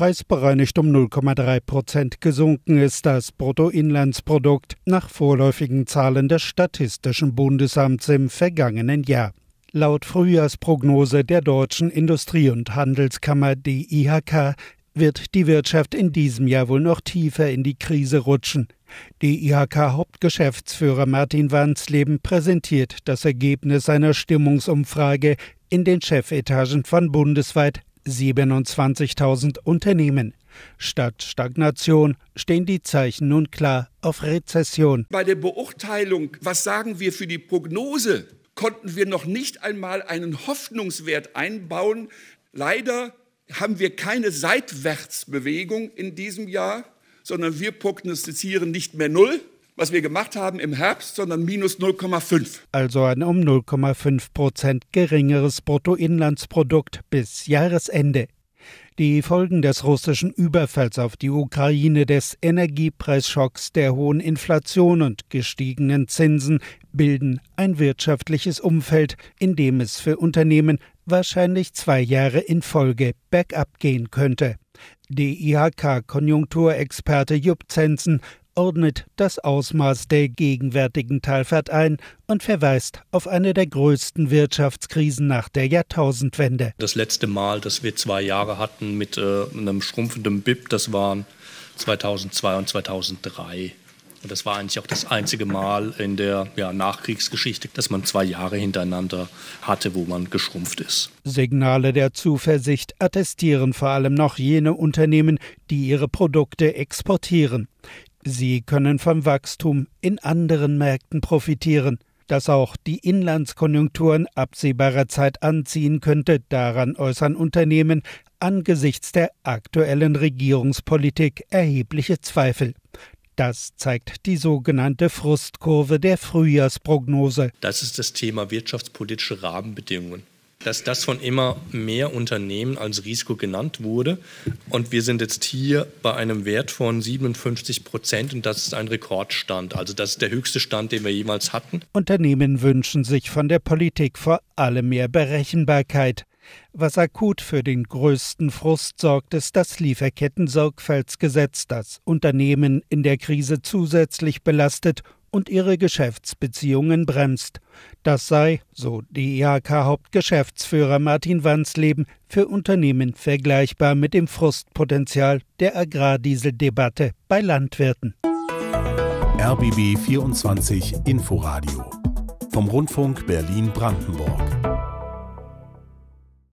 Preisbereinigt um 0,3 Prozent gesunken ist das Bruttoinlandsprodukt nach vorläufigen Zahlen des Statistischen Bundesamts im vergangenen Jahr. Laut Frühjahrsprognose der Deutschen Industrie- und Handelskammer DIHK wird die Wirtschaft in diesem Jahr wohl noch tiefer in die Krise rutschen. DIHK-Hauptgeschäftsführer Martin Wansleben präsentiert das Ergebnis einer Stimmungsumfrage in den Chefetagen von bundesweit 27.000 Unternehmen. Statt Stagnation stehen die Zeichen nun klar auf Rezession. Bei der Beurteilung, was sagen wir für die Prognose, konnten wir noch nicht einmal einen Hoffnungswert einbauen. Leider haben wir keine Seitwärtsbewegung in diesem Jahr, sondern wir prognostizieren nicht mehr null, was wir gemacht haben im Herbst, sondern minus 0,5. Also ein um 0,5 Prozent geringeres Bruttoinlandsprodukt bis Jahresende. Die Folgen des russischen Überfalls auf die Ukraine, des Energiepreisschocks, der hohen Inflation und gestiegenen Zinsen bilden ein wirtschaftliches Umfeld, in dem es für Unternehmen wahrscheinlich zwei Jahre in Folge bergab gehen könnte. DIHK-Konjunkturexperte Jupp Zensen ordnet das Ausmaß der gegenwärtigen Talfahrt ein und verweist auf eine der größten Wirtschaftskrisen nach der Jahrtausendwende. Das letzte Mal, dass wir zwei Jahre hatten mit äh, einem schrumpfenden BIP, das waren 2002 und 2003. Und das war eigentlich auch das einzige Mal in der ja, Nachkriegsgeschichte, dass man zwei Jahre hintereinander hatte, wo man geschrumpft ist. Signale der Zuversicht attestieren vor allem noch jene Unternehmen, die ihre Produkte exportieren. Sie können vom Wachstum in anderen Märkten profitieren. Dass auch die Inlandskonjunkturen absehbarer Zeit anziehen könnte, daran äußern Unternehmen angesichts der aktuellen Regierungspolitik erhebliche Zweifel. Das zeigt die sogenannte Frustkurve der Frühjahrsprognose. Das ist das Thema wirtschaftspolitische Rahmenbedingungen dass das von immer mehr Unternehmen als Risiko genannt wurde. Und wir sind jetzt hier bei einem Wert von 57 Prozent und das ist ein Rekordstand. Also das ist der höchste Stand, den wir jemals hatten. Unternehmen wünschen sich von der Politik vor allem mehr Berechenbarkeit. Was akut für den größten Frust sorgt, ist das Lieferketten-Sorgfaltsgesetz, das Unternehmen in der Krise zusätzlich belastet und ihre Geschäftsbeziehungen bremst. Das sei, so DIHK-Hauptgeschäftsführer Martin Wansleben, für Unternehmen vergleichbar mit dem Frustpotenzial der Agrardieseldebatte bei Landwirten. RBB 24 Inforadio vom Rundfunk Berlin-Brandenburg.